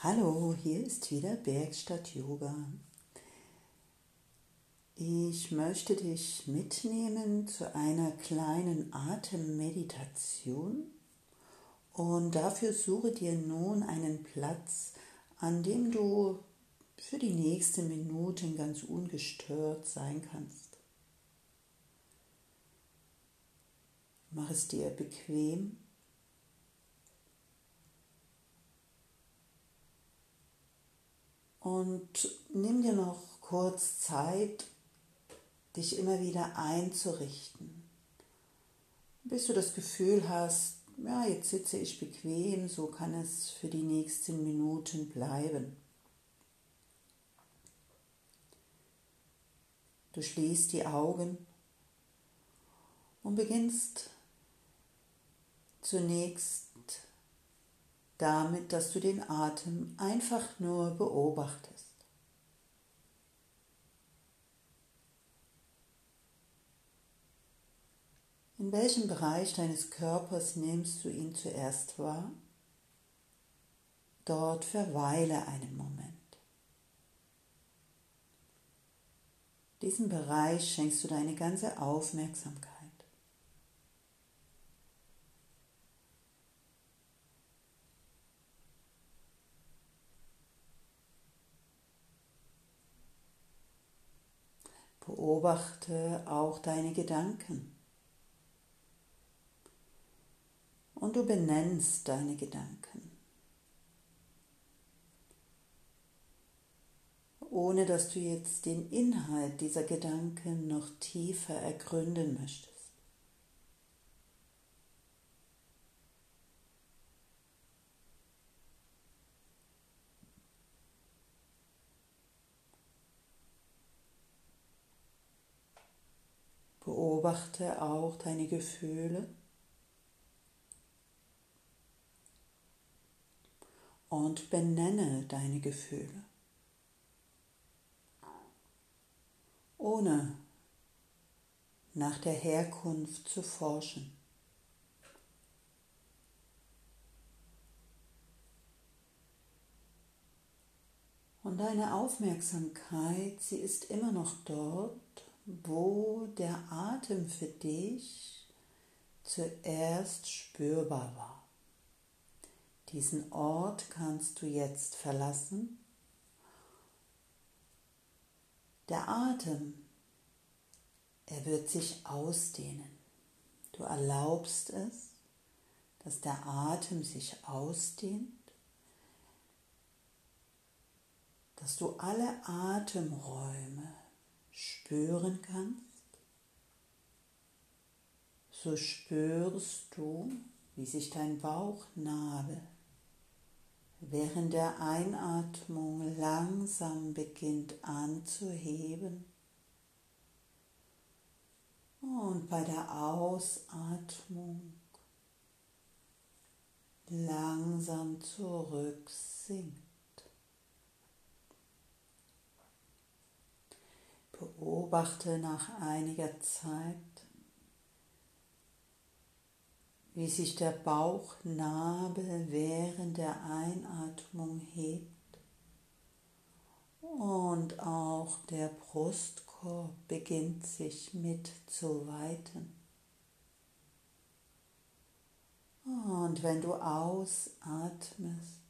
Hallo, hier ist wieder Bergstadt Yoga. Ich möchte dich mitnehmen zu einer kleinen Atemmeditation und dafür suche dir nun einen Platz, an dem du für die nächsten Minuten ganz ungestört sein kannst. Mach es dir bequem Und nimm dir noch kurz Zeit, dich immer wieder einzurichten. Bis du das Gefühl hast, ja, jetzt sitze ich bequem, so kann es für die nächsten Minuten bleiben. Du schließt die Augen und beginnst zunächst damit, dass du den Atem einfach nur beobachtest. In welchem Bereich deines Körpers nimmst du ihn zuerst wahr? Dort verweile einen Moment. Diesem Bereich schenkst du deine ganze Aufmerksamkeit. Beobachte auch deine Gedanken. Und du benennst deine Gedanken. Ohne dass du jetzt den Inhalt dieser Gedanken noch tiefer ergründen möchtest. Beobachte auch deine Gefühle. Und benenne deine Gefühle, ohne nach der Herkunft zu forschen. Und deine Aufmerksamkeit, sie ist immer noch dort, wo der Atem für dich zuerst spürbar war. Diesen Ort kannst du jetzt verlassen. Der Atem, er wird sich ausdehnen. Du erlaubst es, dass der Atem sich ausdehnt, dass du alle Atemräume spüren kannst, so spürst du, wie sich dein Bauchnabel während der Einatmung langsam beginnt anzuheben und bei der Ausatmung langsam zurücksinkt. Beobachte nach einiger Zeit, wie sich der Bauchnabel während der Einatmung hebt und auch der Brustkorb beginnt sich mitzuweiten. Und wenn du ausatmest,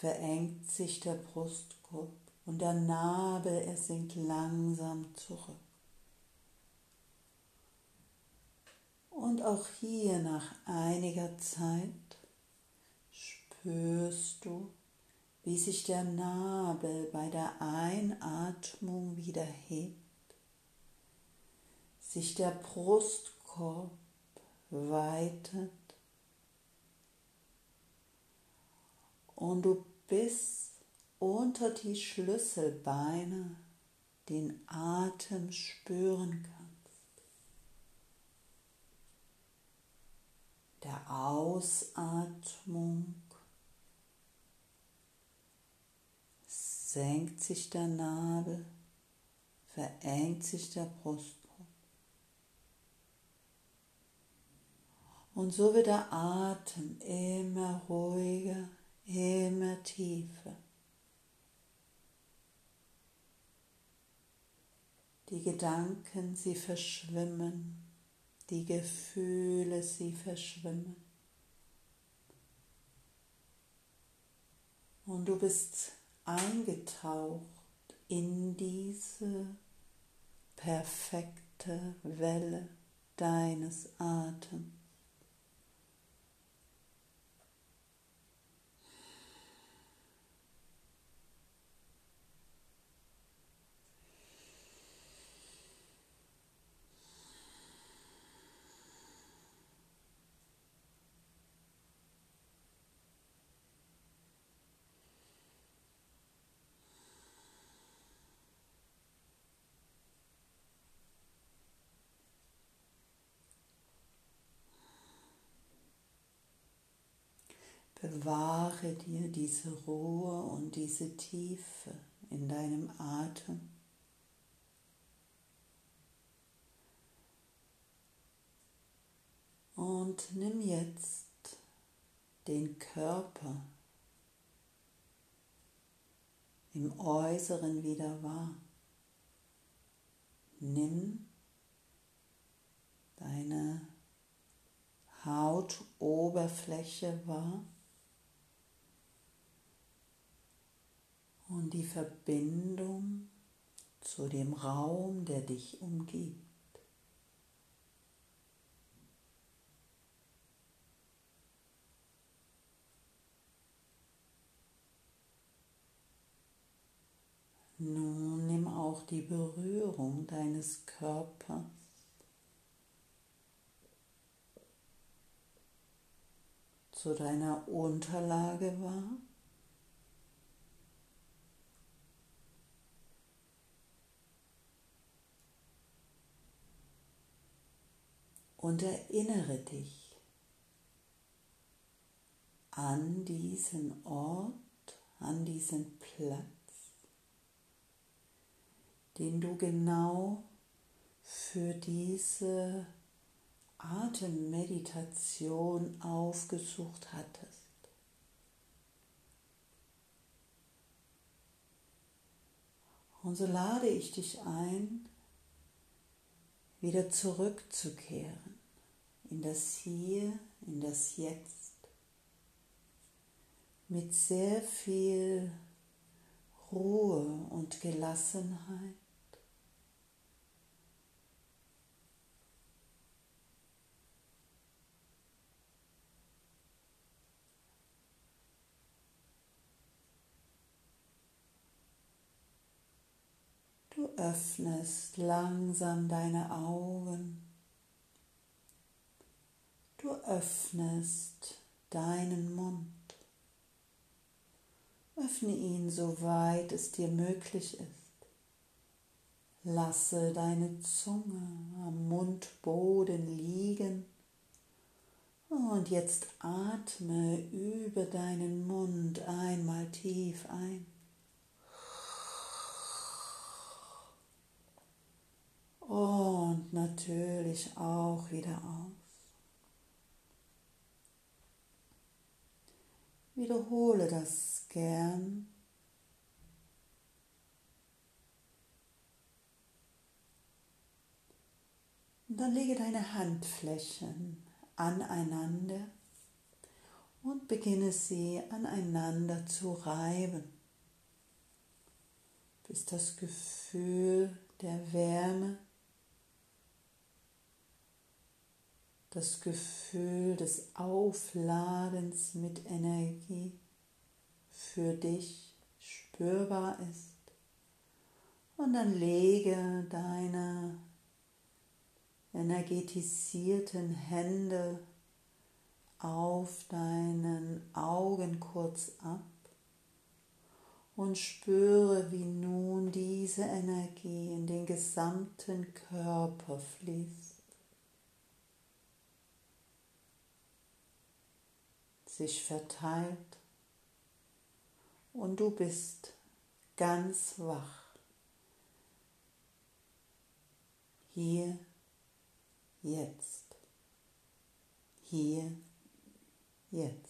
verengt sich der Brustkorb und der Nabel, er sinkt langsam zurück. Und auch hier nach einiger Zeit spürst du, wie sich der Nabel bei der Einatmung wieder hebt, sich der Brustkorb weitet und du bis unter die Schlüsselbeine den Atem spüren kannst. Der Ausatmung senkt sich der Nabel, verengt sich der Brustkorb. Und so wird der Atem immer ruhiger, immer tiefer. Die Gedanken, sie verschwimmen, die Gefühle, sie verschwimmen. Und du bist eingetaucht in diese perfekte Welle deines Atems. Bewahre dir diese Ruhe und diese Tiefe in deinem Atem. Und nimm jetzt den Körper im Äußeren wieder wahr. Nimm deine Hautoberfläche wahr. Und die Verbindung zu dem Raum, der dich umgibt. Nun nimm auch die Berührung deines Körpers zu deiner Unterlage wahr. Und erinnere dich an diesen Ort, an diesen Platz, den du genau für diese Atemmeditation aufgesucht hattest. Und so lade ich dich ein, wieder zurückzukehren in das Hier, in das Jetzt, mit sehr viel Ruhe und Gelassenheit. Du öffnest langsam deine Augen. Du öffnest deinen Mund. Öffne ihn so weit es dir möglich ist. Lasse deine Zunge am Mundboden liegen und jetzt atme über deinen Mund einmal tief ein. Und natürlich auch wieder aus. Wiederhole das gern. Und dann lege deine Handflächen aneinander und beginne sie aneinander zu reiben, bis das Gefühl der Wärme das Gefühl des Aufladens mit Energie für dich spürbar ist. Und dann lege deine energetisierten Hände auf deinen Augen kurz ab und spüre, wie nun diese Energie in den gesamten Körper fließt. Sich verteilt und du bist ganz wach. Hier, jetzt. hier, jetzt.